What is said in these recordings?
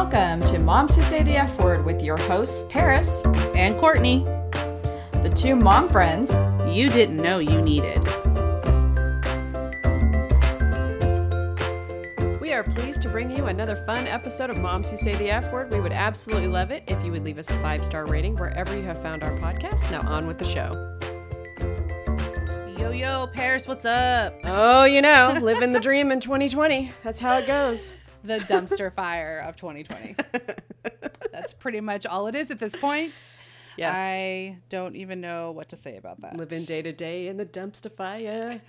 Welcome to Moms Who Say the F Word with your hosts, Paris, and Courtney, the two mom friends you didn't know you needed. We are pleased to bring you another fun episode of Moms Who Say the F Word. We would absolutely love it if you would leave us a five star rating wherever you have found our podcast. Now, on with the show. Yo, yo, Paris, what's up? Oh, you know, living the dream in 2020. That's how it goes. The dumpster fire of 2020. That's pretty much all it is at this point. Yes. I don't even know what to say about that. Living day to day in the dumpster fire.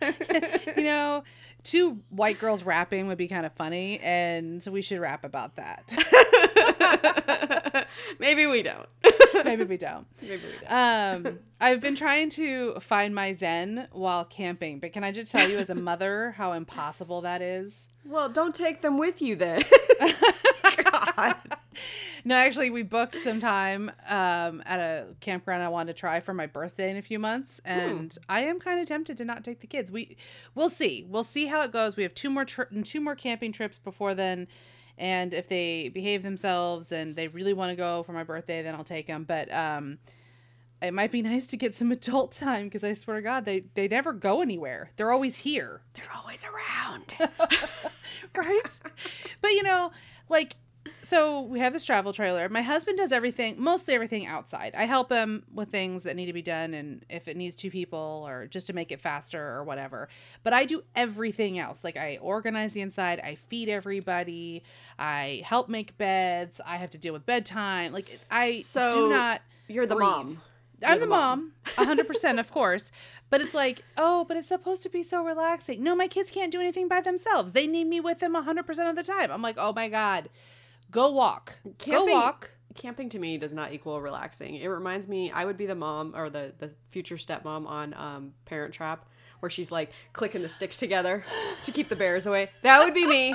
you know, two white girls rapping would be kind of funny, and we should rap about that. Maybe we don't. Maybe we don't. Maybe we don't. Um, I've been trying to find my zen while camping, but can I just tell you, as a mother, how impossible that is? Well, don't take them with you then. God. No, actually, we booked some time um, at a campground I wanted to try for my birthday in a few months, and hmm. I am kind of tempted to not take the kids. We, we'll see. We'll see how it goes. We have two more tri- two more camping trips before then, and if they behave themselves and they really want to go for my birthday, then I'll take them. But um, it might be nice to get some adult time because I swear to God, they they never go anywhere. They're always here. They're always around, right? But you know, like so we have this travel trailer. My husband does everything, mostly everything outside. I help him with things that need to be done and if it needs two people or just to make it faster or whatever. But I do everything else. Like I organize the inside, I feed everybody, I help make beds, I have to deal with bedtime. Like I so do not You're the breathe. mom. You're I'm the, the mom, hundred percent, of course. But it's like, oh, but it's supposed to be so relaxing. No, my kids can't do anything by themselves. They need me with them hundred percent of the time. I'm like, oh my god, Go walk. Camping, Go walk. Camping to me does not equal relaxing. It reminds me I would be the mom or the the future stepmom on um, Parent Trap where she's like clicking the sticks together to keep the bears away. That would be me.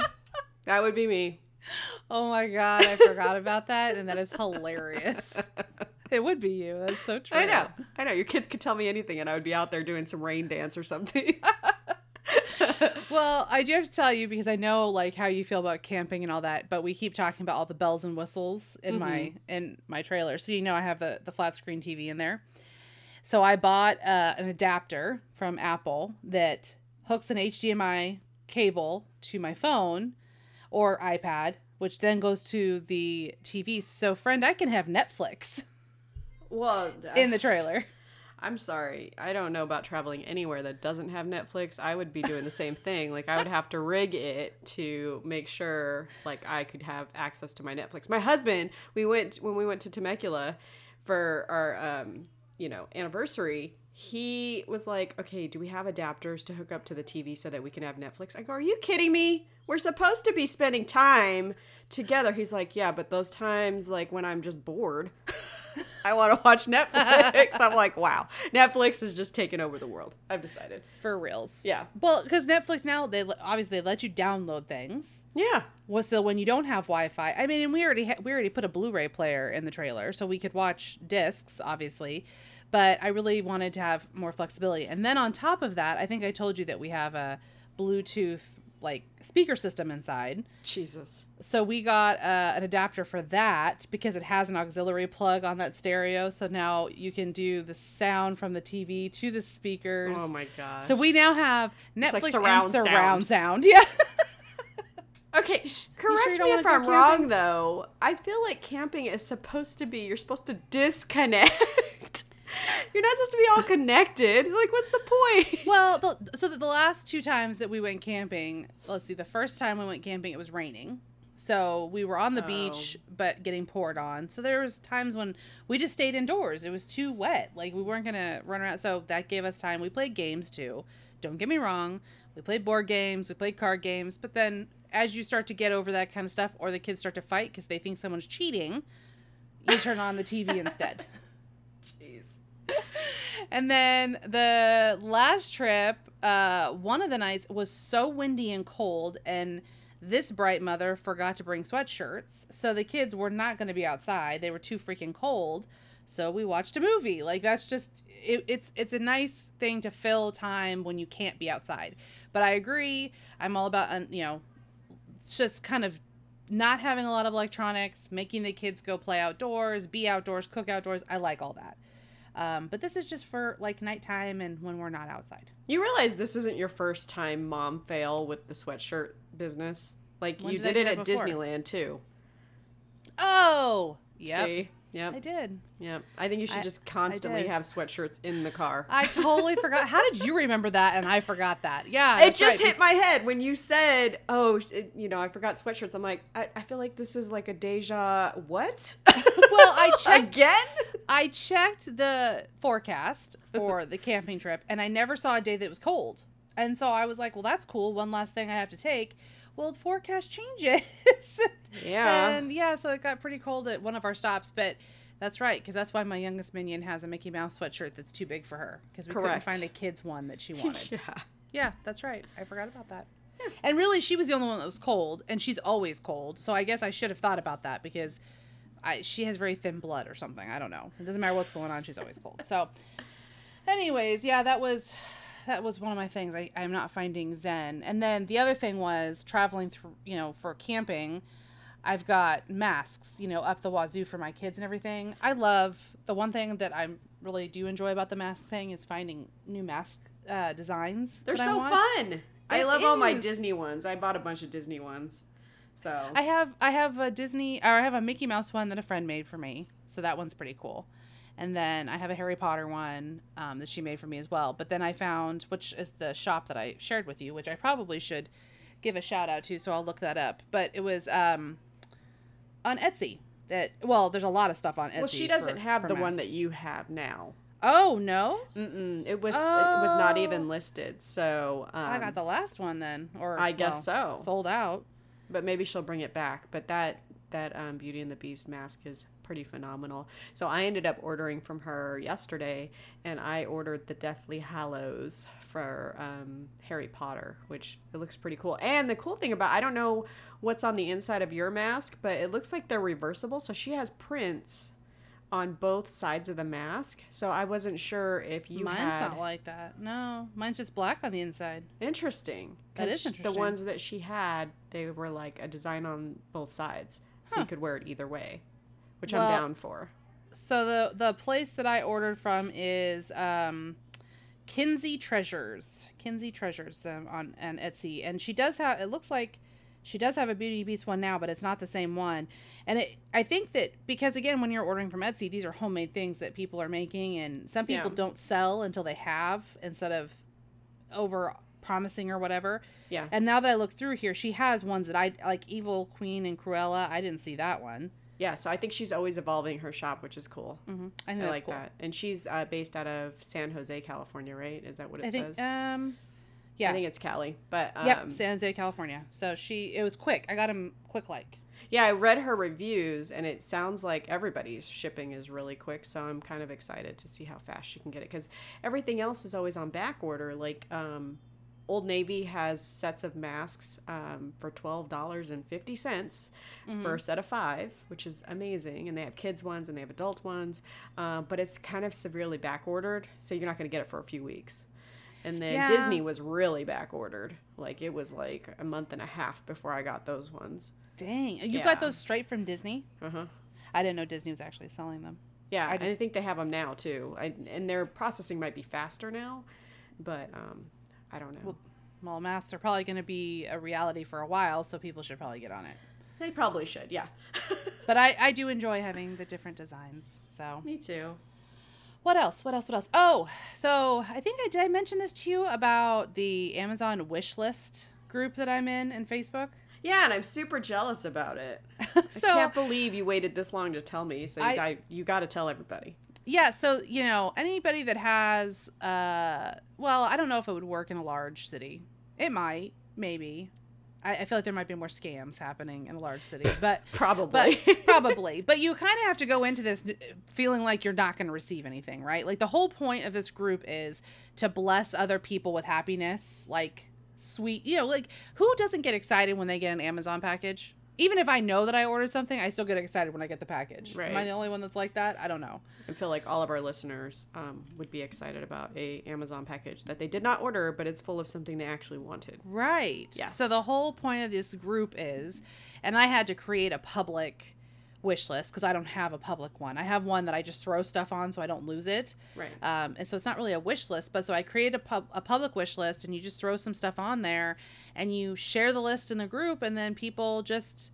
That would be me. Oh my god, I forgot about that and that is hilarious. It would be you. That's so true. I know. I know. Your kids could tell me anything and I would be out there doing some rain dance or something. well, I do have to tell you because I know like how you feel about camping and all that, but we keep talking about all the bells and whistles in mm-hmm. my in my trailer. So you know I have the the flat screen TV in there. So I bought uh, an adapter from Apple that hooks an HDMI cable to my phone or iPad, which then goes to the TV. So friend, I can have Netflix. Well, in the trailer. I'm sorry. I don't know about traveling anywhere that doesn't have Netflix. I would be doing the same thing. Like I would have to rig it to make sure like I could have access to my Netflix. My husband, we went when we went to Temecula for our um, you know, anniversary. He was like, "Okay, do we have adapters to hook up to the TV so that we can have Netflix?" I go, "Are you kidding me? We're supposed to be spending time together." He's like, "Yeah, but those times like when I'm just bored." I want to watch Netflix. I'm like, wow, Netflix is just taking over the world. I've decided for reals. Yeah. Well, because Netflix now they obviously they let you download things. Yeah. Well, so when you don't have Wi-Fi, I mean, and we already ha- we already put a Blu-ray player in the trailer, so we could watch discs, obviously. But I really wanted to have more flexibility, and then on top of that, I think I told you that we have a Bluetooth like speaker system inside. Jesus. So we got uh, an adapter for that because it has an auxiliary plug on that stereo. So now you can do the sound from the TV to the speakers. Oh my god. So we now have Netflix like surround and surround sound. sound. Yeah. okay, correct sure me if I'm wrong though. I feel like camping is supposed to be you're supposed to disconnect. You're not supposed to be all connected. Like, what's the point? Well, the, so the last two times that we went camping, let's see, the first time we went camping, it was raining. So we were on the oh. beach, but getting poured on. So there was times when we just stayed indoors. It was too wet. Like we weren't gonna run around. So that gave us time. We played games too. Don't get me wrong. We played board games. We played card games. But then as you start to get over that kind of stuff, or the kids start to fight because they think someone's cheating, you turn on the TV instead. and then the last trip, uh, one of the nights was so windy and cold, and this bright mother forgot to bring sweatshirts, so the kids were not going to be outside. They were too freaking cold, so we watched a movie. Like that's just it, it's it's a nice thing to fill time when you can't be outside. But I agree. I'm all about you know, just kind of not having a lot of electronics, making the kids go play outdoors, be outdoors, cook outdoors. I like all that. Um, but this is just for like nighttime and when we're not outside. You realize this isn't your first time mom fail with the sweatshirt business? Like When you did did, it at before? Disneyland too. Oh, yep. Yep. I did. Yeah. I think you should I- just constantly have sweatshirts in the car. I totally forgot. How did you remember that and I forgot that? Yeah. it just right. hit my head when you said, "Oh, it, you know, I forgot sweatshirts." I'm like, I, I feel like this is like a deja what? Well, I checked again. I checked the forecast for the camping trip and I never saw a day that was cold. And so I was like, well, that's cool. One last thing I have to take. Well, forecast changes. Yeah. And yeah, so it got pretty cold at one of our stops. But that's right, because that's why my youngest minion has a Mickey Mouse sweatshirt that's too big for her. Because we Correct. couldn't find a kid's one that she wanted. yeah. Yeah, that's right. I forgot about that. And really, she was the only one that was cold, and she's always cold. So I guess I should have thought about that because I she has very thin blood or something. I don't know. It doesn't matter what's going on. She's always cold. So, anyways, yeah, that was that was one of my things. I I'm not finding zen. And then the other thing was traveling through. You know, for camping, I've got masks. You know, up the wazoo for my kids and everything. I love the one thing that I really do enjoy about the mask thing is finding new mask uh, designs. They're I so want. fun. I It love all my. Disney ones. I bought a bunch of Disney ones. So I have I have a Disney or I have a Mickey Mouse one that a friend made for me, so that one's pretty cool. And then I have a Harry Potter one um, that she made for me as well. But then I found, which is the shop that I shared with you, which I probably should give a shout out to, so I'll look that up. But it was um, on Etsy. That well, there's a lot of stuff on Etsy. well, she doesn't for- have for the one that you have now. Oh no, Mm-mm. It was it was not Oh. even listed. So um, I got the last one then, or I guess well, so. Sold out. but maybe she'll bring it back. But that that um, Beauty and the Beast mask is pretty phenomenal. So I ended up ordering from her yesterday, and I ordered the Deathly Hallows for um, Harry Potter, which it looks pretty cool. And the cool thing about I don't know what's on the inside of your mask, but it looks like they're reversible. So she has prints on both sides of the mask. So I wasn't sure if you Mine's had not like that. No, mine's just black on the inside. Interesting. That is 'Cause The ones that she had, they were like a design on both sides, so Huh. you could wear it either way, which Well- I'm down for. So the the place that I ordered from is um, Kinsey Treasures. Kinsey Treasures um, on on Etsy, and she does have. It looks like she does have a Beauty and Beast one now, but it's not the same one. And it, I think that because again, when you're ordering from Etsy, these are homemade things that people are making, and some people Yeah. don't sell until they have instead of over promising or whatever. Yeah. And now that I look through here, she has ones that I like. Evil Queen and Cruella. I didn't see that one. Yeah, so I think she's always evolving her shop, which is cool. hmm I I, like cool. that. And she's uh, based out of San Jose, California, right? Is that what it I think says? um yeah. I think it's Cali. But um, yep, San Jose, California. So she it was quick. I got him quick like. Yeah, I read her reviews, and it sounds like everybody's shipping is really quick. So I'm kind of excited to see how fast she can get it because everything else is always on back order. Like um, Old Navy has sets of masks um, for twelve dollars and fifty cents for a set of five, which is amazing. And they have kids ones and they have adult ones, uh, but it's kind of severely back ordered, so you're not going to get it for a few weeks. And then Yeah. Disney was really back ordered. Like it was like a month and a half before I got those ones. Dang. You Yeah. got those straight from Disney? Uh huh. I didn't know Disney was actually selling them. Yeah, I I, think they have them now too, I, and their processing might be faster now, but um, I don't know. Well, masks are probably going to be a reality for a while, so people should probably get on it. they probably should. Yeah, But I, I do enjoy having the different designs. So me too. what else? What else? What else? Oh, so I think I did I mention this to you about the Amazon wish list group that I'm in in Facebook. Yeah, and I'm super jealous about it. so I can't believe you waited this long to tell me. So you, I- got, you got to tell everybody. Yeah so you know anybody that has uh well i don't know if it would work in a large city. It might maybe. I, I feel like there might be more scams happening in a large city but Probably. but probably. But you kind of have to go into this feeling like you're not going to receive anything right? Like the whole point of this group is to bless other people with happiness like sweet you know like who doesn't get excited when they get an amazon package even if I know that I ordered something, I still get excited when I get the package. Right. Am I the only one that's like that? I don't know. I feel like all of our listeners um, would be excited about a Amazon package that they did not order, but it's full of something they actually wanted. Right. Yes. So the whole point of this group is, and I had to create a public wish list because I don't have a public one. I have one that I just throw stuff on so I don't lose it. Right. Um, and so it's not really a wish list, but so I created a, pub- a public wish list and you just throw some stuff on there and you share the list in the group and then people just,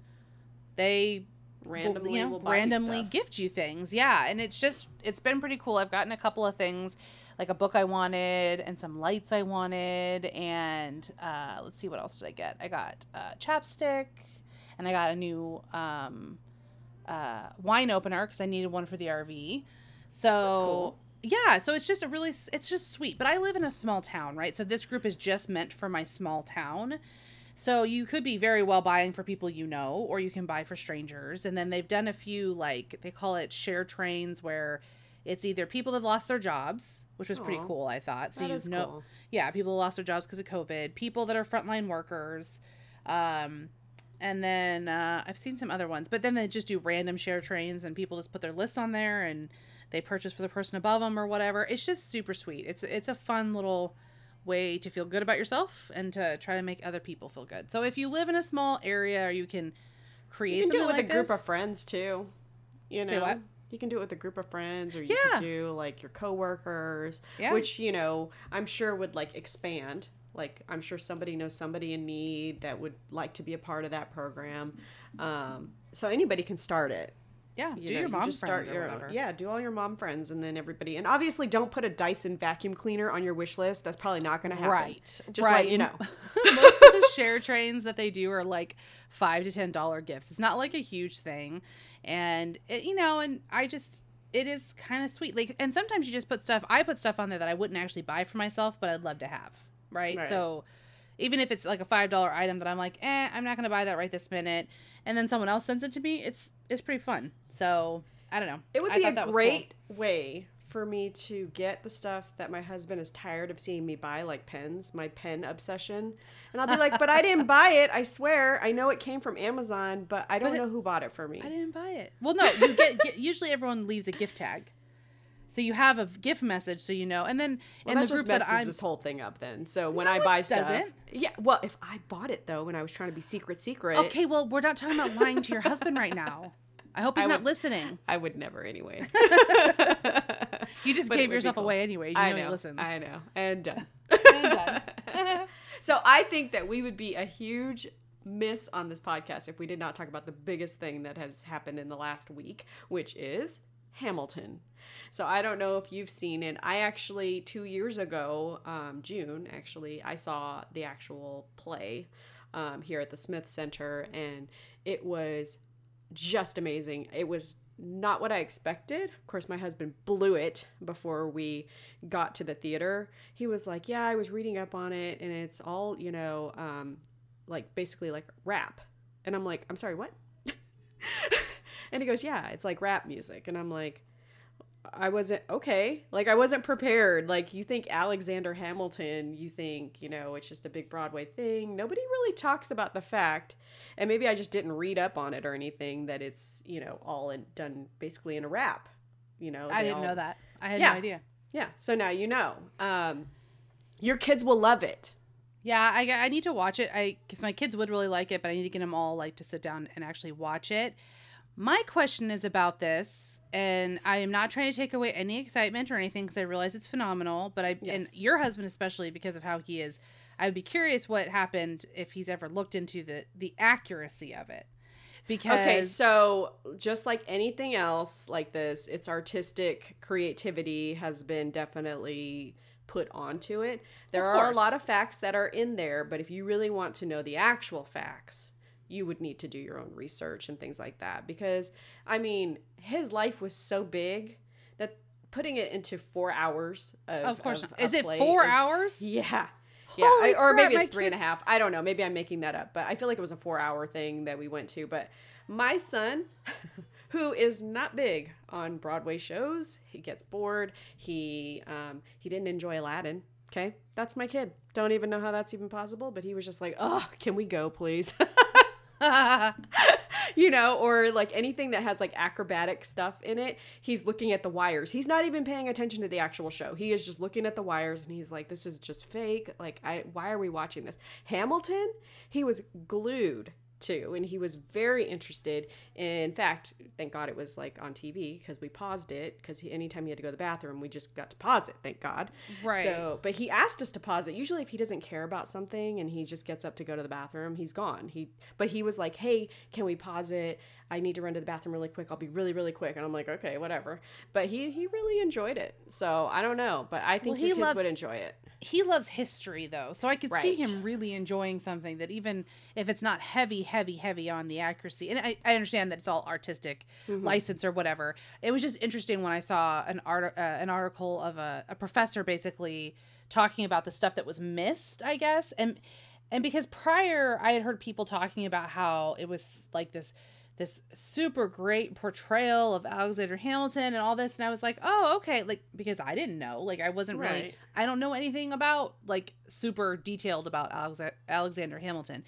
they Randomly, you know, will buy you randomly gift you things. Yeah, and it's just it's been pretty cool. I've gotten a couple of things, like a book I wanted, and some lights I wanted, and uh, let's see what else did I get. I got uh, chapstick, and I got a new um, uh, wine opener because I needed one for the RV. So. cool. Yeah, so it's just a really it's just sweet. But I live in a small town, right? So this group is just meant for my small town. So you could be very well buying for people you know, or you can buy for strangers. And then they've done a few like they call it share trains where it's either people that lost their jobs, which was pretty cool, I thought. So you know cool. yeah, people lost their jobs because of COVID, people that are frontline workers, um, and then uh, I've seen some other ones. But then they just do random share trains, and people just put their lists on there, and they purchase for the person above them or whatever. It's just super sweet. It's it's a fun little way to feel good about yourself and to try to make other people feel good. So if you live in a small area, or you can create You can do it with like a group this- of friends too. You know, what? you can do it with a group of friends, or you Yeah. can do like your coworkers, Yeah. which you know I'm sure would like expand. Like I'm sure somebody knows somebody in need that would like to be a part of that program. Um, so anybody can start it. Yeah, You do know, your you mom just friends start or whatever. yeah, do all your mom friends, and then everybody. And obviously, don't put a Dyson vacuum cleaner on your wish list. That's probably not going to happen. Right. Just right. let you know. Most of the share trains that they do are like five to ten dollar gifts. It's not like a huge thing, and it, you know, and I just it is kind of sweet. Like, and sometimes you just put stuff. I put stuff on there that I wouldn't actually buy for myself, but I'd love to have. Right. Right. So even if it's like a five dollar item that I'm like, eh, I'm not gonna buy that right this minute, and then someone else sends it to me, it's it's pretty fun. So I don't know. It would be a was cool. great way for me to get the stuff that my husband is tired of seeing me buy, like pens, my pen obsession. And I'll be like, but I didn't buy it. I swear. I know it came from Amazon, but I don't But it- know who bought it for me. I didn't buy it. Well, no, you get, get usually everyone leaves a gift tag. So you have a gift message so you know. And then Well, in the group that messes I'm this whole thing up then. So when No, I buy stuff. doesn't. Yeah. Well, if I bought it though, when I was trying to be secret, secret. Okay, well, we're not talking about lying to your husband right now. I hope he's I not would- listening. I would never anyway. You just But gave yourself cool. away anyways. You I know, know. he listens. I know. And done. And done. So I think that we would be a huge miss on this podcast if we did not talk about the biggest thing that has happened in the last week, which is Hamilton. So I don't know if you've seen it. I actually two years ago, um, June actually, I saw the actual play um, here at the Smith Center, and it was just amazing. It was not what I expected. Of course, my husband blew it before we got to the theater. He was like, "Yeah, I was reading up on it, and it's all you know, um, like basically like rap." And I'm like, "I'm sorry, what?" and he goes, "Yeah, it's like rap music." And I'm like, I wasn't okay. Like I wasn't prepared. Like you think Alexander Hamilton, you think, you know, it's just a big Broadway thing. Nobody really talks about the fact, and maybe I just didn't read up on it or anything that it's, you know, all in, done basically in a rap. You know, I didn't all- know that. I had Yeah. no idea. Yeah, so now you know. Um your kids will love it. Yeah, I, I need to watch it. I because my kids would really like it, but I need to get them all like to sit down and actually watch it. My question is about this, and I am not trying to take away any excitement or anything because I realize it's phenomenal. But I and your husband especially because of how he is, I would be curious what happened if he's ever looked into the the accuracy of it. Because Okay, so just like anything else like this, its artistic creativity has been definitely put onto it. There are a lot of facts that are in there, but if you really want to know the actual facts, you would need to do your own research and things like that because I mean, his life was so big that putting it into 4 hours of Of course of. Is it four is- hours? Yeah. Yeah, I- or maybe it's three and a half. I don't know. Maybe I'm making that up, but I feel like it was a four hour thing that we went to. But my son, who is not big on Broadway shows, he gets bored. He um, he didn't enjoy Aladdin. Okay, that's my kid. Don't even know how that's even possible, but he was just like, "Oh, can we go, please?" you know, or like anything that has like acrobatic stuff in it, he's looking at the wires. He's not even paying attention to the actual show. He is just looking at the wires and he's like, this is just fake. Like, I, why are we watching this? Hamilton, he was glued too and he was very interested. In fact thank god it was like on tv because we paused it because anytime he had to go to the bathroom we just got to pause it thank god. Right. so but he asked us to pause it. Usually if he doesn't care about something and he just gets up to go to the bathroom he's gone. He but he was like hey can we pause it? I need to run to the bathroom really quick. I'll be really really quick. And i'm like okay whatever. But he he really enjoyed it. So i don't know but i think Well, he kids loves- would enjoy it he loves history though so i could see him really enjoying something that even if it's not heavy heavy heavy on the accuracy and i, I understand that it's all artistic Mm-hmm. license or whatever it was just interesting when i saw an art uh, an article of a, a professor basically talking about the stuff that was missed i guess and and because prior i had heard people talking about how it was like this this super great portrayal of Alexander Hamilton and all this and I was like, "Oh, okay." Like because I didn't know. Like I wasn't really, I don't know anything about like super detailed about Alex- Alexander Hamilton.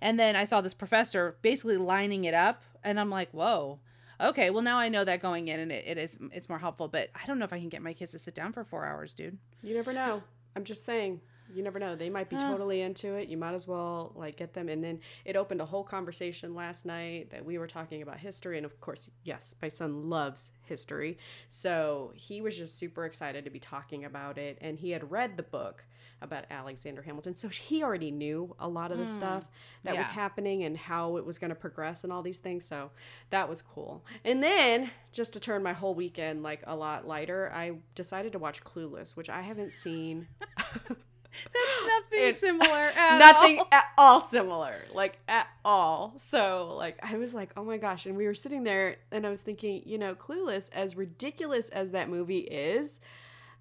And then I saw this professor basically lining it up and I'm like, "Whoa." Okay, well now I know that going in and it, it is it's more helpful, but I don't know if I can get my kids to sit down for 4 hours, dude. You never know. I'm just saying. You never know. They might be totally into it. You might as well like get them. And then it opened a whole conversation last night that we were talking about history. And of course, yes, my son loves history. So he was just super excited to be talking about it. And he had read the book about Alexander Hamilton. So he already knew a lot of the hmm. stuff that was happening and how it was going to progress and all these things. So that was cool. And then just to turn my whole weekend like a lot lighter, I decided to watch Clueless, which I haven't seen. There is nothing It- similar at nothing all. at all similar like at all so like i was like oh my gosh and we were sitting there and i was thinking you know clueless as ridiculous as that movie is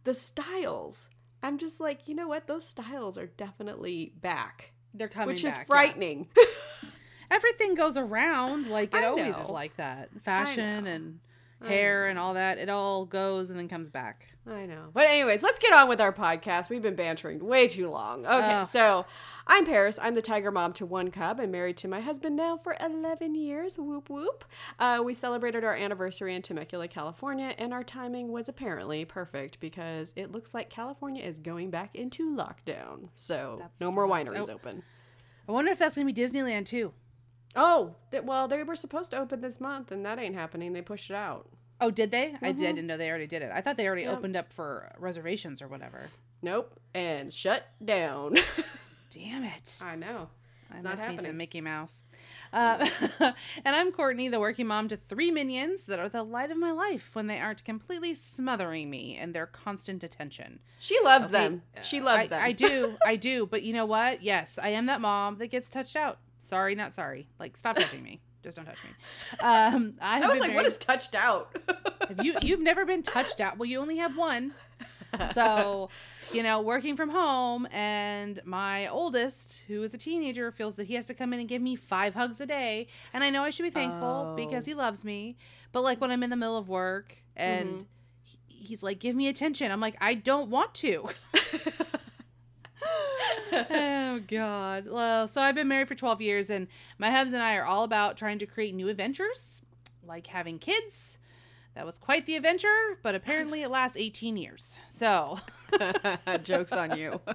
the styles i'm just like you know what those styles are definitely back They're coming which back, is yeah. frightening Everything goes around like it always is like that. Fashion and hair and all that. It all goes and then comes back. I know. But anyways, let's get on with our podcast. We've been bantering way too long. Okay, so I'm Paris. I'm the tiger mom to one cub and married to my husband now for 11 years. Whoop whoop. Uh, we celebrated our anniversary in Temecula, California, and our timing was apparently perfect because it looks like California is going back into lockdown. So no more wineries Oh. open. I wonder if that's gonna be Disneyland too. Oh, well, they were supposed to open this month, and that ain't happening. They pushed it out. Oh, did they? I Mm-hmm. did, didn't know they already did it. I thought they already opened up for reservations or whatever. Nope, and shut down. Damn it. I know. It's I not happening. Mickey Mouse. Uh, and I'm Courtney, the working mom to three minions that are the light of my life when they aren't completely smothering me in their constant attention. She loves them. She loves I, them. I do, I do. But you know what? Yes, I am that mom that gets touched out. Sorry, not sorry. Like, stop touching me. Just don't touch me. Um, I, I was like, what is touched out? Have you you've never been touched out. Well, you only have one. So, you know, working from home and my oldest, who is a teenager, feels that he has to come in and give me five hugs a day. And I know I should be thankful Oh. because he loves me. But like when I'm in the middle of work and he- he's like, give me attention. I'm like, I don't want to. oh god. Well so i've been married for 12 years and my husband and i are all about trying to create new adventures like having kids. That was quite the adventure but apparently it lasts 18 years so. Jokes on you. all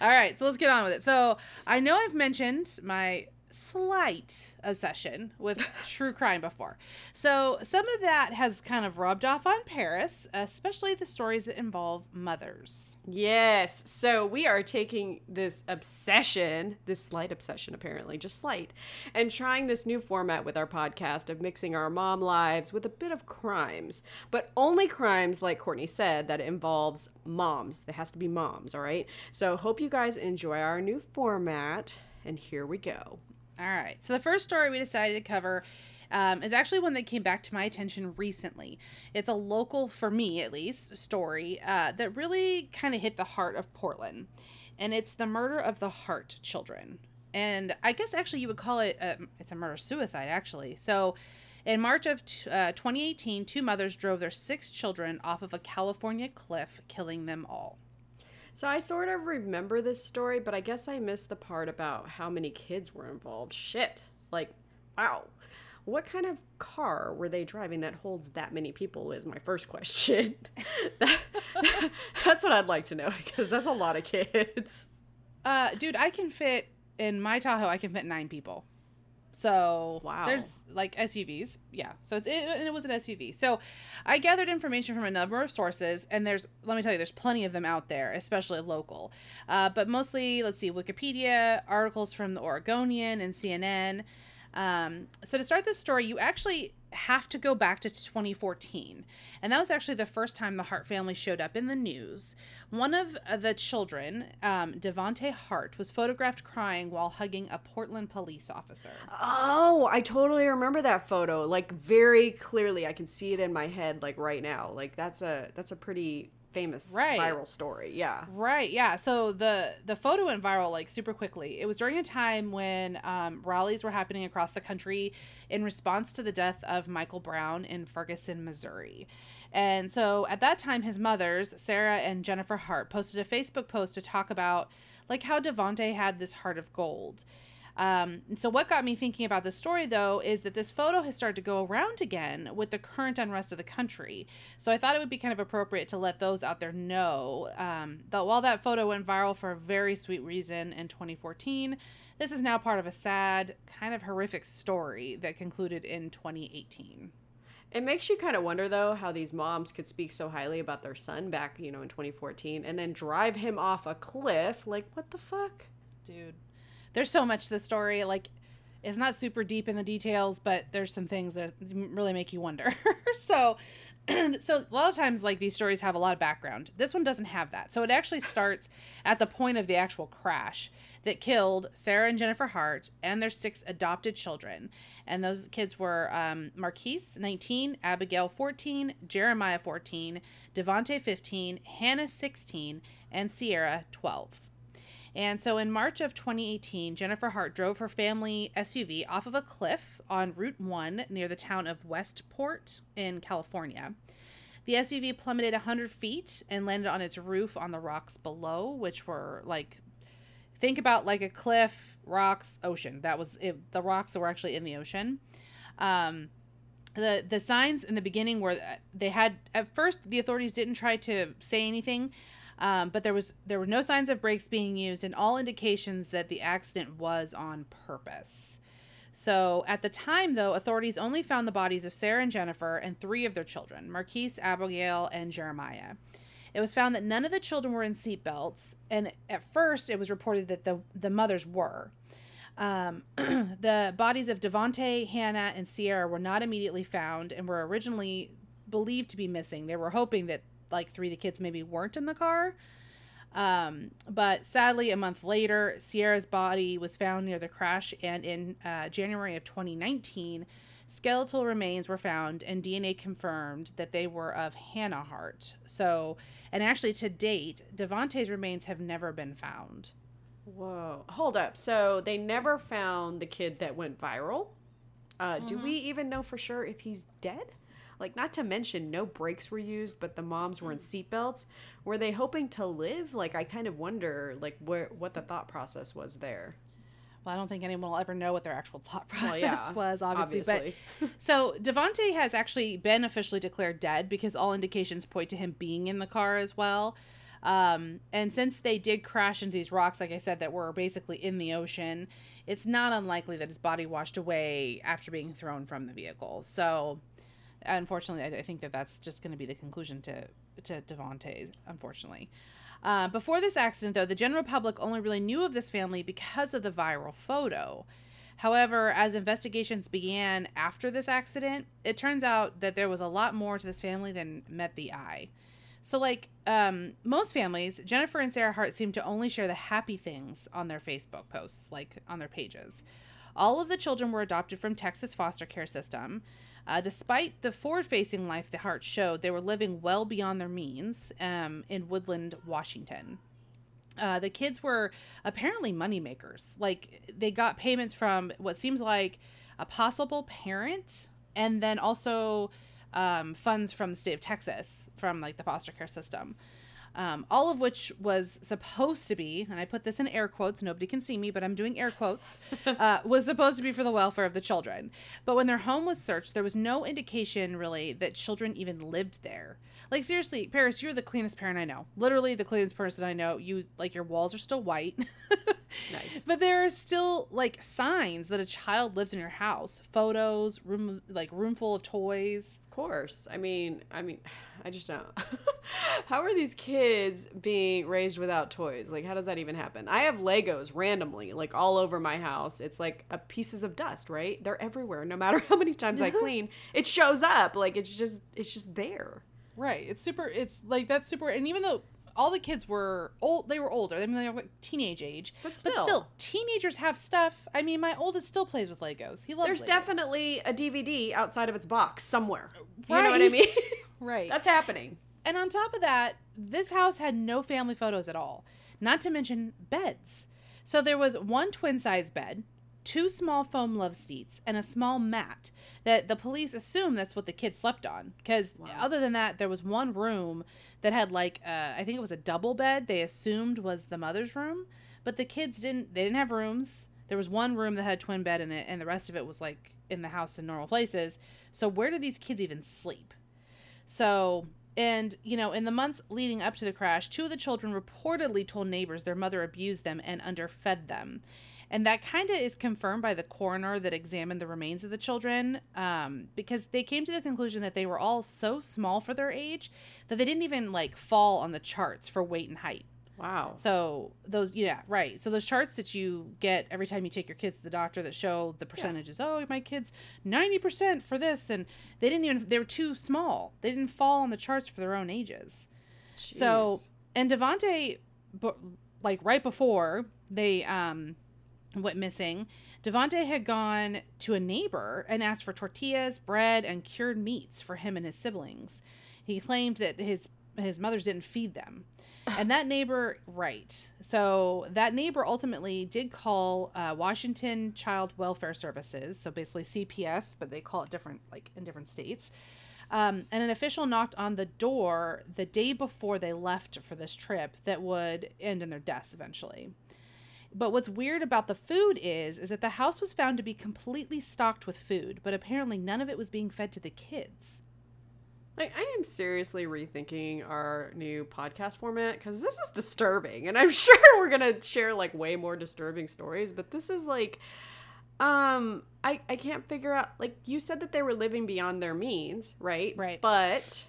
right so let's get on with it. So i know i've mentioned my slight obsession with true crime before so some of that has kind of rubbed off on paris especially the stories that involve mothers yes. So we are taking this obsession, this slight obsession, apparently, just slight, and trying this new format with our podcast of mixing our mom lives with a bit of crimes, but only crimes, like Courtney said, that involves moms. There has to be moms, all right? So hope you guys enjoy our new format, and here we go. All right. So the first story we decided to cover um, is actually one that came back to my attention recently. It's a local, for me at least, story uh, that really kind of hit the heart of Portland, and it's the murder of the Hart children. And I guess actually you would call it a, it's a murder suicide actually. So. In March of t- uh, 2018, two mothers drove their six children off of a California cliff, killing them all. So I sort of remember this story, but I guess I missed the part about how many kids were involved. Shit. Like, wow. What kind of car were they driving that holds that many people is my first question. that, that's what I'd like to know because that's a lot of kids. Uh, dude, I can fit in my Tahoe. I can fit nine people. So Wow. there's like SUVs, yeah. So it's it, and it was an SUV. So I gathered information from a number of sources, and there's let me tell you, there's plenty of them out there, especially local. Uh, but mostly, let's see, Wikipedia, articles from the Oregonian and CNN. Um, so to start this story, you actually have to go back to 2014, and that was actually the first time the Hart family showed up in the news. One of uh, the children, um, Devonte Hart, was photographed crying while hugging a Portland police officer. Oh, I totally remember that photo. Like very clearly. I can see it in my head like right now. Like that's a that's a pretty famous Right. viral story. Yeah. Right. Yeah. So the the photo went viral like super quickly. It was during a time when um, rallies were happening across the country in response to the death of Michael Brown in Ferguson, Missouri. And so at that time, his mothers, Sarah and Jennifer Hart, posted a Facebook post to talk about like how Devonte had this heart of gold. Um, so what got me thinking about this story though is that this photo has started to go around again with the current unrest of the country. So I thought it would be kind of appropriate to let those out there know um, that while that photo went viral for a very sweet reason in 2014, this is now part of a sad, kind of horrific story that concluded in 2018. It makes you kind of wonder though how these moms could speak so highly about their son back, you know, in 2014 and then drive him off a cliff. Like what the fuck? Dude, there's so much to the story. Like, it's not super deep in the details, but there's some things that really make you wonder. so, so a lot of times, like these stories have a lot of background. This one doesn't have that. So it actually starts at the point of the actual crash that killed Sarah and Jennifer Hart and their six adopted children. And those kids were um, Markis, 19, Abigail, 14, Jeremiah, 14, Devonte, 15, Hannah, 16, and Ciera, 12. And so in March of 2018, Jennifer Hart drove her family SUV off of a cliff on Route 1 near the town of Westport in California. The SUV plummeted 100 feet and landed on its roof on the rocks below, which were like, think about like a cliff, rocks, ocean. That was it. The rocks that were actually in the ocean. Um, the the signs in the beginning were they had at first the authorities didn't try to say anything um, but there was there were no signs of brakes being used and all indications that the accident was on purpose. So at the time though authorities only found the bodies of sarah and jennifer and three of their children markis abigail and jeremiah. It was found that none of the children were in seatbelts and at first it was reported that the the mothers were. Um, the bodies of Devonte, Hannah, and Ciera were not immediately found and were originally believed to be missing. They were hoping that like three of the kids maybe weren't in the car. Um, but sadly, a month later, Sierra's body was found near the crash, and in uh, January of 2019, skeletal remains were found, and DNA confirmed that they were of Hannah Hart. So, and actually, to date, Devonte's remains have never been found. Whoa. Hold up. So they never found the kid that went viral. Uh, Do we even know for sure if he's dead? Like, not to mention, no brakes were used, but the moms were in seatbelts. Were they hoping to live? Like, I kind of wonder, like, where what the thought process was there. Well, I don't think anyone will ever know what their actual thought process yeah, was, obviously. obviously. But so Devonte has actually been officially declared dead because all indications point to him being in the car as well. Um, and since they did crash into these rocks, like I said, that were basically in the ocean, it's not unlikely that his body washed away after being thrown from the vehicle. So, unfortunately, I, I think that that's just going to be the conclusion to to Devonte. Unfortunately. Uh, before this accident, though, the general public only really knew of this family because of the viral photo. However, as investigations began after this accident, it turns out that there was a lot more to this family than met the eye. So, like um, most families, Jennifer and Sarah Hart seem to only share the happy things on their Facebook posts, like on their pages. All of the children were adopted from Texas foster care system. Uh, despite the forward-facing life the Hart showed, they were living well beyond their means um, in Woodland, Washington. Uh, the kids were apparently moneymakers. Like they got payments from what seems like a possible parent, and then also um, funds from the state of Texas from like the foster care system. Um, all of which was supposed to be, and I put this in air quotes, nobody can see me, but I'm doing air quotes, uh, was supposed to be for the welfare of the children. But when their home was searched, there was no indication really that children even lived there. Like, seriously, Paris, you're the cleanest parent I know. Literally the cleanest person I know. You, like, your walls are still white. Nice. But there are still like signs that a child lives in your house. Photos, room like room full of toys. Of course. I mean, I mean, I just don't. how are these kids being raised without toys? Like, how does that even happen? I have Legos randomly, like all over my house. It's like a pieces of dust, right? They're everywhere. No matter how many times I clean, it shows up. Like it's just, it's just there. Right. It's super. It's like that's super. And even though all the kids were old, they were older. I mean, they were like teenage age. But still. teenagers have stuff. I mean, my oldest still plays with Legos. He loves. There's Legos. definitely a DVD outside of its box somewhere. You know what I mean? right. That's happening. And on top of that, this house had no family photos at all, not to mention beds. So there was one twin size bed, two small foam love seats, and a small mat that the police assume that's what the kids slept on. Because other than that, there was one room that had like, uh, I think it was a double bed, they assumed was the mother's room. But the kids didn't, they didn't have rooms. There was one room that had a twin bed in it, and the rest of it was like in the house in normal places. So where do these kids even sleep? So, and you know, in the months leading up to the crash, two of the children reportedly told neighbors their mother abused them and underfed them. And that kind of is confirmed by the coroner that examined the remains of the children um, because they came to the conclusion that they were all so small for their age that they didn't even like fall on the charts for weight and height. Wow. So those, yeah, right. So those charts that you get every time you take your kids to the doctor that show the percentages. Oh, my kid's ninety percent for this, and they didn't even. They were too small. They didn't fall on the charts for their own ages. So and Devonte, like right before they um went missing, Devonte had gone to a neighbor and asked for tortillas, bread, and cured meats for him and his siblings. He claimed that his his mothers didn't feed them. And that neighbor, right. So that neighbor ultimately did call uh, Washington Child Welfare Services, so basically CPS, but they call it different, like in different states. Um, and an official knocked on the door the day before they left for this trip that would end in their deaths eventually. But what's weird about the food is is that the house was found to be completely stocked with food, but apparently none of it was being fed to the kids. Like, I am seriously rethinking our new podcast format because this is disturbing, and I'm sure we're gonna share like way more disturbing stories. But this is like, um, I I can't figure out. Like you said that they were living beyond their means, right? Right. But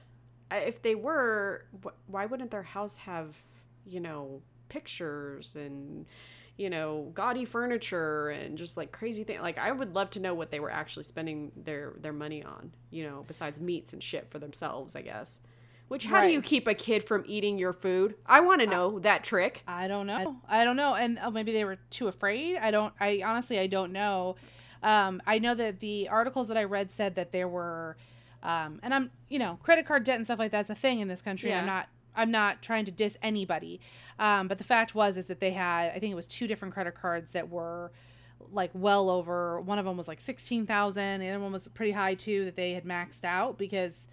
if they were, wh- why wouldn't their house have, you know, pictures and you know gaudy furniture and just like crazy things like i would love to know what they were actually spending their their money on you know besides meats and shit for themselves i guess which how do you keep a kid from eating your food i want to know that trick I don't know. I don't know. And oh, maybe they were too afraid. I don't. I honestly, I don't know. Um, I know that the articles that I read said that there were, um, and I'm, you know, credit card debt and stuff like that's a thing in this country. I'm not. I'm not trying to diss anybody, um, but the fact was is that they had. I think it was two different credit cards that were like well over. One of them was like sixteen thousand. The other one was pretty high too. That they had maxed out because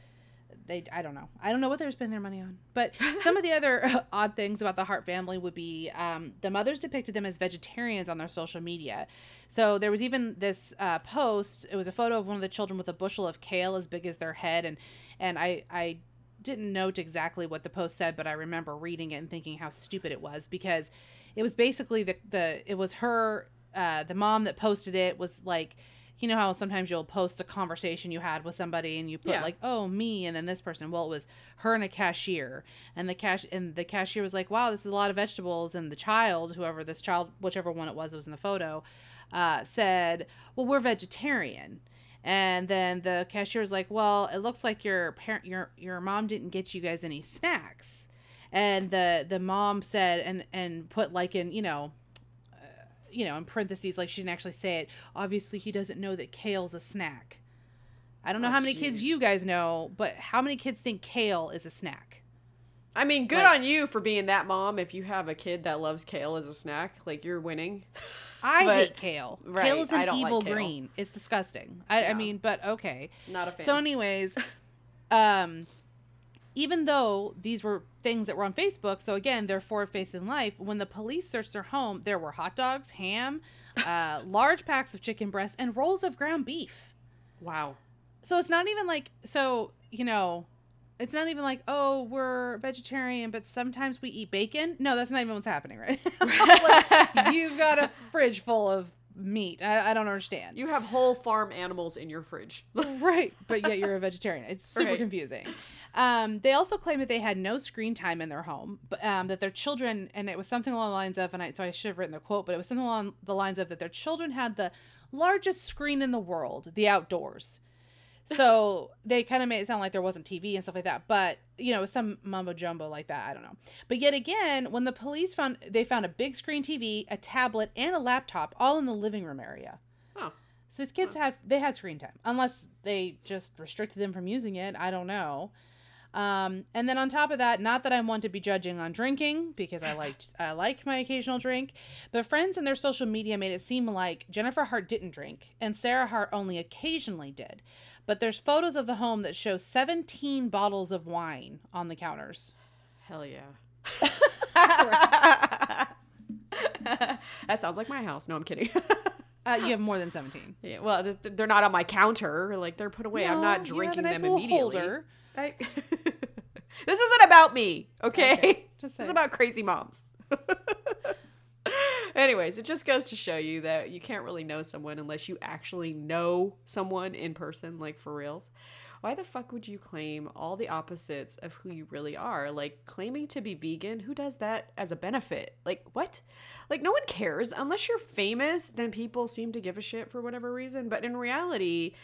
they I don't know. I don't know what they were spending their money on. But some of the other odd things about the Hart family would be um, the mothers depicted them as vegetarians on their social media. So there was even this uh, post. It was a photo of one of the children with a bushel of kale as big as their head, and and I I didn't note exactly what the post said, but I remember reading it and thinking how stupid it was because it was basically the the it was her uh, the mom that posted it was like you know how sometimes you'll post a conversation you had with somebody and you put Yeah. like oh me and then this person well it was her and a cashier and the cash and the cashier was like wow this is a lot of vegetables and the child whoever this child whichever one it was that was in the photo uh, said well we're vegetarian and then the cashier was like well it looks like your parent your your mom didn't get you guys any snacks and the the mom said and and put like in you know uh, you know, in parentheses, like she didn't actually say it. Obviously, he doesn't know that kale's a snack. I don't know Oh, how many kids you guys know, but how many kids think kale is a snack? I mean good Like- on you for being that mom if you have a kid that loves kale as a snack like you're winning I But- hate kale. right, kale is an don't like evil green. It's disgusting. I, I mean, but okay. not a fan So, anyways, um, even though these were things that were on Facebook, so again, they're forward facing life, when the police searched their home, there were hot dogs, ham, uh, large packs of chicken breasts, and rolls of ground beef. Wow. So it's not even like, so, you know, it's not even like, oh, we're vegetarian, but sometimes we eat bacon. No, that's not even what's happening, right? like, you've got a fridge full of meat. I, I don't understand. You have whole farm animals in your fridge. right, but yet you're a vegetarian. It's super Right. confusing. Um, they also claim that they had no screen time in their home, but um, that their children, and it was something along the lines of, and I, so I should have written the quote, but it was something along the lines of that their children had the largest screen in the world, the outdoors. So they kind of made it sound like there wasn't TV and stuff like that, but you know, some mumbo jumbo like that. I don't know. But yet again, when the police found, they found a big screen TV, a tablet, and a laptop all in the living room area. Oh. So these kids had they had screen time, unless they just restricted them from using it. I don't know. Um, and then on top of that, not that I want to be judging on drinking because I liked I like my occasional drink, but friends and their social media made it seem like Jennifer Hart didn't drink and Sarah Hart only occasionally did. But there's photos of the home that show 17 bottles of wine on the counters. Hell yeah. that sounds like my house. No, I'm kidding. Uh, you have more than 17. yeah, well, th- th- they're not on my counter. Like they're put away. I'm not No, you have a drinking nice them immediately. holder. I- this isn't about me, okay? Okay, just this is about crazy moms. Anyways, it just goes to show you that you can't really know someone unless you actually know someone in person, like for reals. Why the fuck would you claim all the opposites of who you really are? Like claiming to be vegan, who does that as a benefit? Like what? Like no one cares unless you're famous, then people seem to give a shit for whatever reason, but in reality,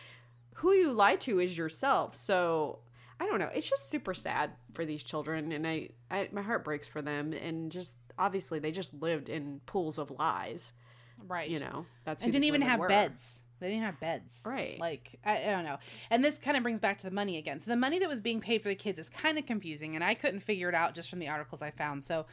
who you lie to is yourself. So I don't know. It's just super sad for these children, and I, I my heart breaks for them. And just obviously, they just lived in pools of lies. Right. You know, that's and didn't even have were. beds. They didn't have beds. Right. Like I, I don't know. And this kind of brings back to the money again. So the money that was being paid for the kids is kind of confusing, and I couldn't figure it out just from the articles I found. So,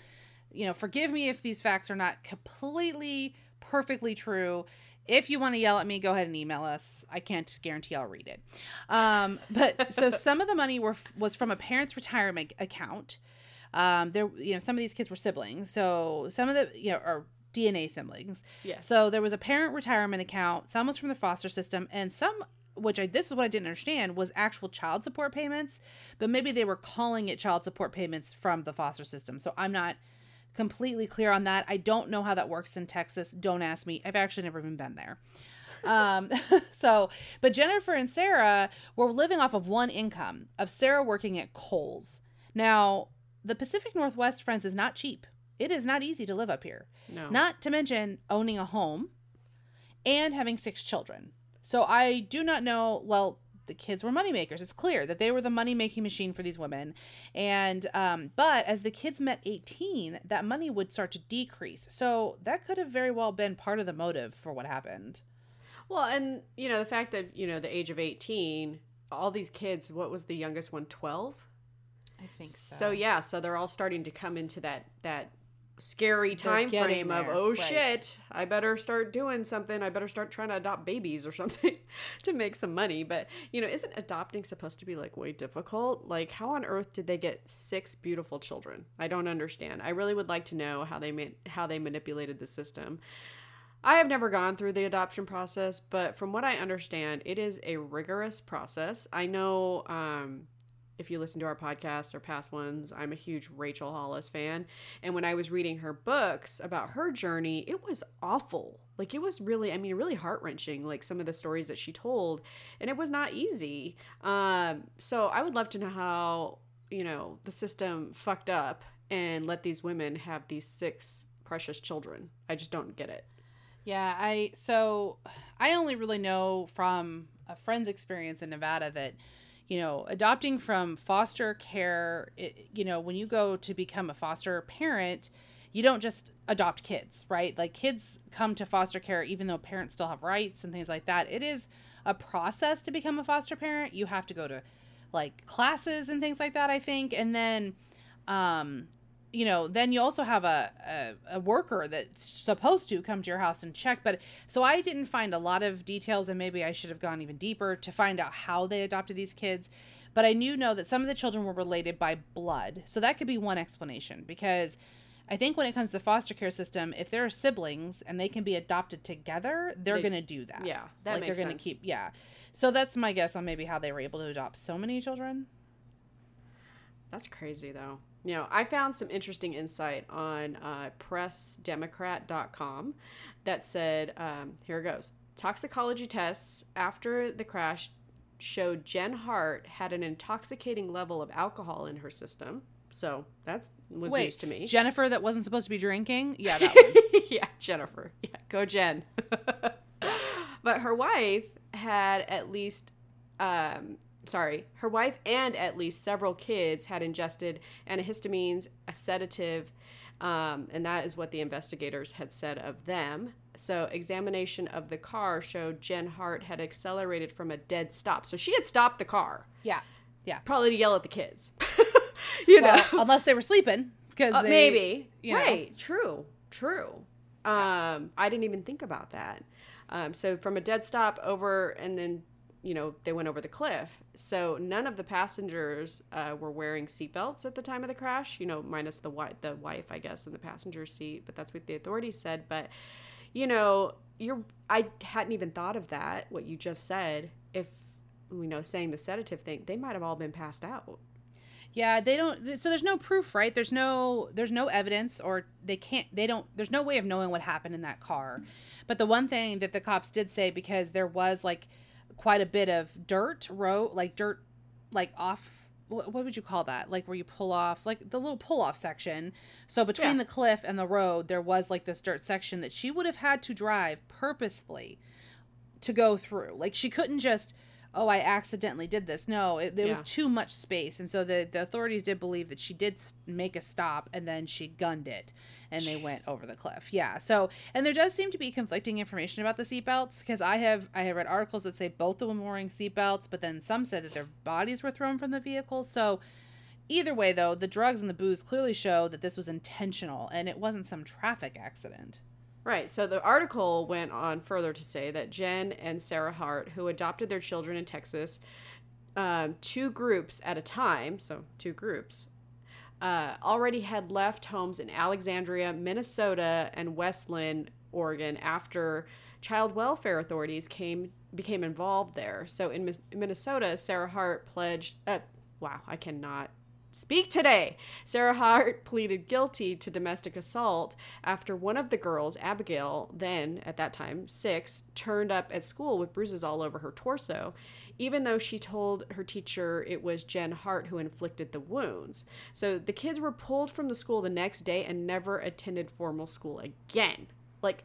you know, forgive me if these facts are not completely perfectly true. If you want to yell at me, go ahead and email us. I can't guarantee I'll read it. Um, but so some of the money were was from a parent's retirement account. Um, there, you know, some of these kids were siblings, so some of the you know are DNA siblings. Yes. So there was a parent retirement account. Some was from the foster system, and some, which I this is what I didn't understand, was actual child support payments. But maybe they were calling it child support payments from the foster system. So I'm not completely clear on that. I don't know how that works in Texas. Don't ask me. I've actually never even been there. Um, so, but Jennifer and Sarah were living off of one income of Sarah working at Kohl's. Now, the Pacific Northwest, friends, is not cheap. It is not easy to live up here. no. Not to mention owning a home and having six children. So I do not know. Well, the kids were moneymakers. It's clear that they were the money making machine for these women. And, um, but as the kids met 18, that money would start to decrease. So that could have very well been part of the motive for what happened. Well, and you know the fact that you know the age of eighteen, all these kids. What was the youngest one? Twelve. I think So yeah, so they're all starting to come into that that scary time frame of oh right. shit, I better start doing something. I better start trying to adopt babies or something to make some money. But you know, isn't adopting supposed to be like way difficult? Like how on earth did they get six beautiful children? I don't understand. I really would like to know how they ma- how they manipulated the system. I have never gone through the adoption process, but from what I understand, it is a rigorous process. I know um, if you listen to our podcasts or past ones, I'm a huge Rachel Hollis fan. And when I was reading her books about her journey, it was awful. Like, it was really, I mean, really heart wrenching, like some of the stories that she told. And it was not easy. Um, so I would love to know how, you know, the system fucked up and let these women have these six precious children. I just don't get it. Yeah, I so I only really know from a friend's experience in Nevada that you know, adopting from foster care, it, you know, when you go to become a foster parent, you don't just adopt kids, right? Like kids come to foster care even though parents still have rights and things like that. It is a process to become a foster parent. You have to go to like classes and things like that, I think. And then um you know, then you also have a, a, a worker that's supposed to come to your house and check. But so I didn't find a lot of details, and maybe I should have gone even deeper to find out how they adopted these kids. But I knew know that some of the children were related by blood, so that could be one explanation because. I think when it comes to foster care system, if there are siblings and they can be adopted together, they're They- going to do that. Yeah, that like makes they're going sense. to keep yeah. So that's my guess on maybe how they were able to adopt so many children. That's crazy, though. You know, I found some interesting insight on uh, PressDemocrat.com that said, um, here it goes. Toxicology tests after the crash showed Jen Hart had an intoxicating level of alcohol in her system. So that was Wait, news to me. Jennifer that wasn't supposed to be drinking? Yeah, that one. yeah, Jennifer. Yeah, go Jen. but her wife had at least, um, sorry, her wife and at least several kids had ingested antihistamines, a sedative, um, and that is what the investigators had said of them. So, examination of the car showed Jen Hart had accelerated from a dead stop. So, she had stopped the car, yeah. Yeah. probably to yell at the kids. you know, unless they were sleeping because uh, maybe you know. right true true um i didn't even think about that um so from a dead stop over and then you know they went over the cliff so none of the passengers uh, were wearing seatbelts at the time of the crash you know minus the wife the wife i guess in the passenger seat but that's what the authorities said but you know you're i hadn't even thought of that what you just said if you know saying the sedative thing they might have all been passed out Yeah, they don't. So there's no proof, right? There's no there's no evidence, or they can't. They don't. There's no way of knowing what happened in that car. But the one thing that the cops did say, because there was like quite a bit of dirt road, like dirt, like off. What, would you call that? Like where you pull off, like the little pull off section. So between Yeah. the cliff and the road, there was like this dirt section that she would have had to drive purposefully to go through. Like she couldn't just, oh, I accidentally did this. No, it, there was too much space, and so the the authorities did believe that she did make a stop and then she gunned it, and they went over the cliff. Yeah. So and there does seem to be conflicting information about the seatbelts because I have I have read articles that say both of them were wearing seatbelts, but then some said that their bodies were thrown from the vehicle. So. Either way, though, the drugs and the booze clearly show that this was intentional and it wasn't some traffic accident. Right. So the article went on further to say that Jen and Sarah Hart, who adopted their children in Texas, um, two groups at a time, so two groups, uh, already had left homes in Alexandria, Minnesota, and West Linn, Oregon after child welfare authorities came became involved there. So in Minnesota, Sarah Hart pledged. Uh, wow, I cannot speak today. Sarah Hart pleaded guilty to domestic assault after one of the girls, Abigail, then at that time six, turned up at school with bruises all over her torso, even though she told her teacher it was Jen Hart who inflicted the wounds. So the kids were pulled from the school the next day and never attended formal school again. Like,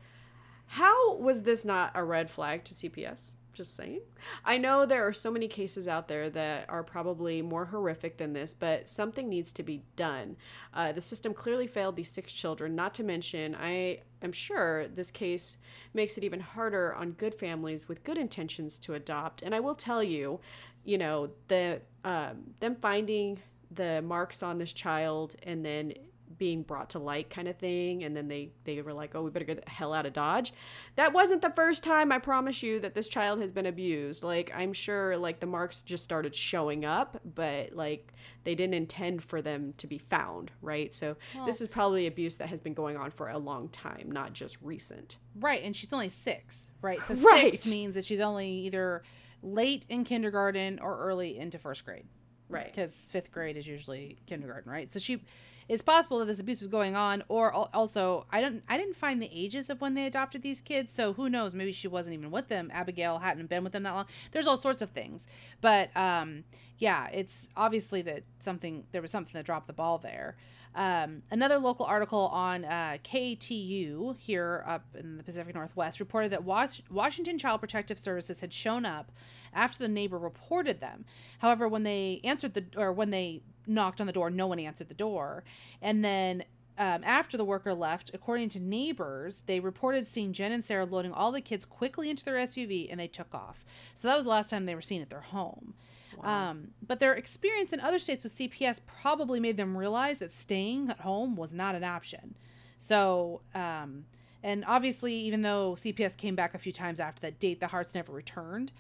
how was this not a red flag to CPS? Just saying. I know there are so many cases out there that are probably more horrific than this, but something needs to be done. Uh, the system clearly failed these six children, not to mention, I am sure this case makes it even harder on good families with good intentions to adopt. And I will tell you, you know, the um, them finding the marks on this child and then being brought to light kind of thing and then they they were like oh we better get the hell out of dodge that wasn't the first time i promise you that this child has been abused like i'm sure like the marks just started showing up but like they didn't intend for them to be found right so this is probably abuse that has been going on for a long time not just recent Right, and she's only six, right? So Right. six means that she's only either late in kindergarten or early into first grade, right because fifth grade is usually kindergarten, right? So she, it's possible that this abuse was going on, or al- also I don't, I didn't find the ages of when they adopted these kids, so who knows? Maybe she wasn't even with them. Abigail hadn't been with them that long. There's all sorts of things, but um, yeah, it's obviously that something there was something that dropped the ball there. Um, another local article on uh, KATU here up in the Pacific Northwest reported that Was- Washington Child Protective Services had shown up after the neighbor reported them. However, when they answered the or when they knocked on the door, no one answered the door, and then um, after the worker left, according to neighbors, they reported seeing Jen and Sarah loading all the kids quickly into their SUV and they took off. So that was the last time they were seen at their home. Um, but their experience in other states with CPS probably made them realize that staying at home was not an option. So, um, and obviously, even though CPS came back a few times after that date, the Harts never returned.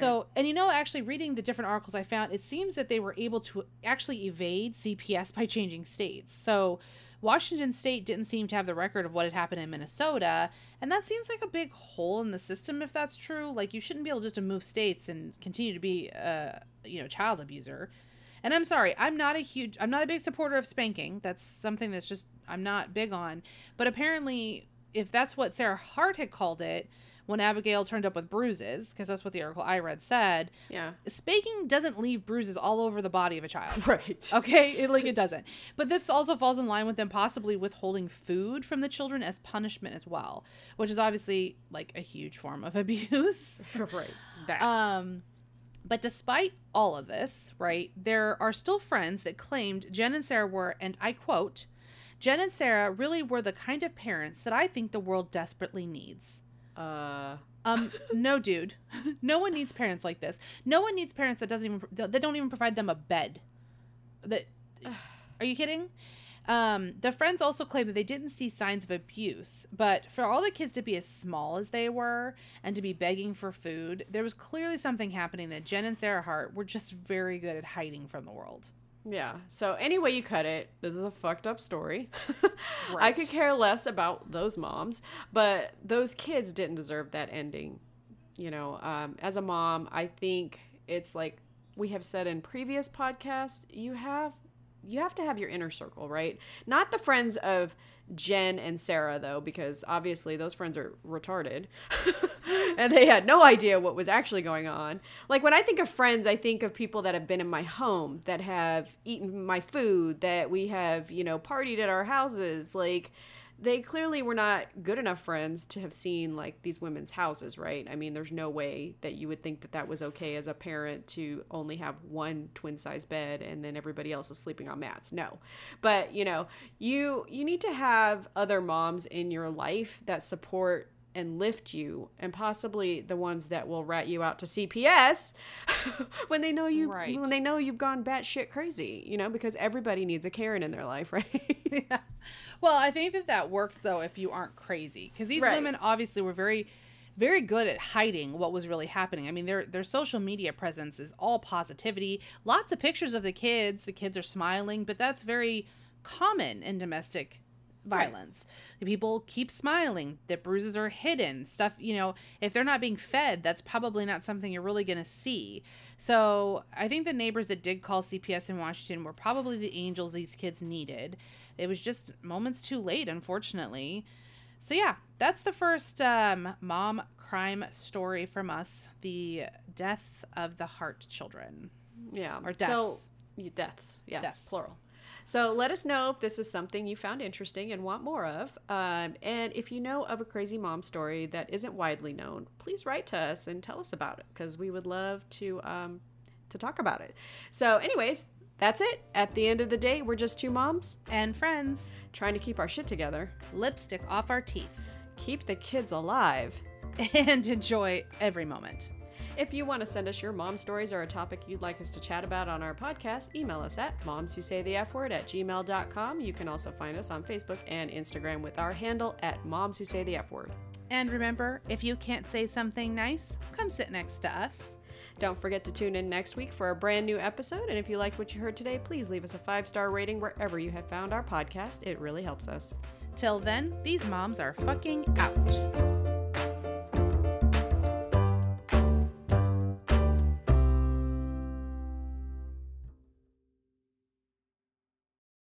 So, and you know, actually, reading the different articles I found, it seems that they were able to actually evade CPS by changing states. So, Washington State didn't seem to have the record of what had happened in Minnesota, and that seems like a big hole in the system if that's true. Like, you shouldn't be able just to move states and continue to be a you know child abuser. And I'm sorry, I'm not a huge, I'm not a big supporter of spanking. That's something that's just I'm not big on. But apparently, if that's what Sarah Hart had called it when Abigail turned up with bruises, because that's what the article I read said, Yeah. spanking doesn't leave bruises all over the body of a child. Right. Okay, it, like it doesn't. But this also falls in line with them possibly withholding food from the children as punishment as well, which is obviously like a huge form of abuse. right. That. Um, but despite all of this, right, there are still friends that claimed Jen and Sarah were, and I quote, Jen and Sarah really were the kind of parents that I think the world desperately needs. Uh. Um, no, dude, no one needs parents like this. No one needs parents that doesn't even that don't even provide them a bed. That are you kidding? Um, the friends also claim that they didn't see signs of abuse, but for all the kids to be as small as they were and to be begging for food, there was clearly something happening that Jen and Sarah Hart were just very good at hiding from the world. Yeah. So any way you cut it, this is a fucked up story. I could care less about those moms, but those kids didn't deserve that ending. You know, um, as a mom, I think it's like we have said in previous podcasts, you have you have to have your inner circle, right? Not the friends of Jen and Sarah though, because obviously those friends are retarded. and they had no idea what was actually going on. Like when I think of friends, I think of people that have been in my home, that have eaten my food, that we have, you know, partied at our houses. Like they clearly were not good enough friends to have seen like these women's houses, right? I mean, there's no way that you would think that that was okay as a parent to only have one twin size bed and then everybody else is sleeping on mats. No. But, you know, you you need to have other moms in your life that support and lift you and possibly the ones that will rat you out to CPS when they know you Right. when they know you've gone batshit crazy, you know, because everybody needs a Karen in their life, right? Well, I think that that works though if you aren't crazy, because these Right. women obviously were very, very good at hiding what was really happening. I mean, their their social media presence is all positivity, lots of pictures of the kids. The kids are smiling, but that's very common in domestic violence. The People keep smiling. The bruises are hidden. Stuff, you know, if they're not being fed, that's probably not something you're really going to see. So I think the neighbors that did call CPS in Washington were probably the angels these kids needed. It was just moments too late, unfortunately. So yeah, that's the first um, mom crime story from us: the death of the Hart children. Yeah. Or deaths. y- deaths. Yes. Deaths. Plural. So let us know if this is something you found interesting and want more of. Um, and if you know of a crazy mom story that isn't widely known, please write to us and tell us about it because we would love to um, to talk about it. So, anyways, that's it. At the end of the day, we're just two moms And friends, trying to keep our shit together, lipstick off our teeth, keep the kids alive. and enjoy every moment. If you want to send us your mom stories or a topic you'd like us to chat about on our podcast, email us at moms who say the F word at gmail.com. You can also find us on Facebook and Instagram with our handle at moms who say the F word. And remember, if you can't say something nice, come sit next to us. Don't forget to tune in next week for a brand new episode. And if you liked what you heard today, please leave us a five star rating wherever you have found our podcast. It really helps us. Till then, these moms are fucking out.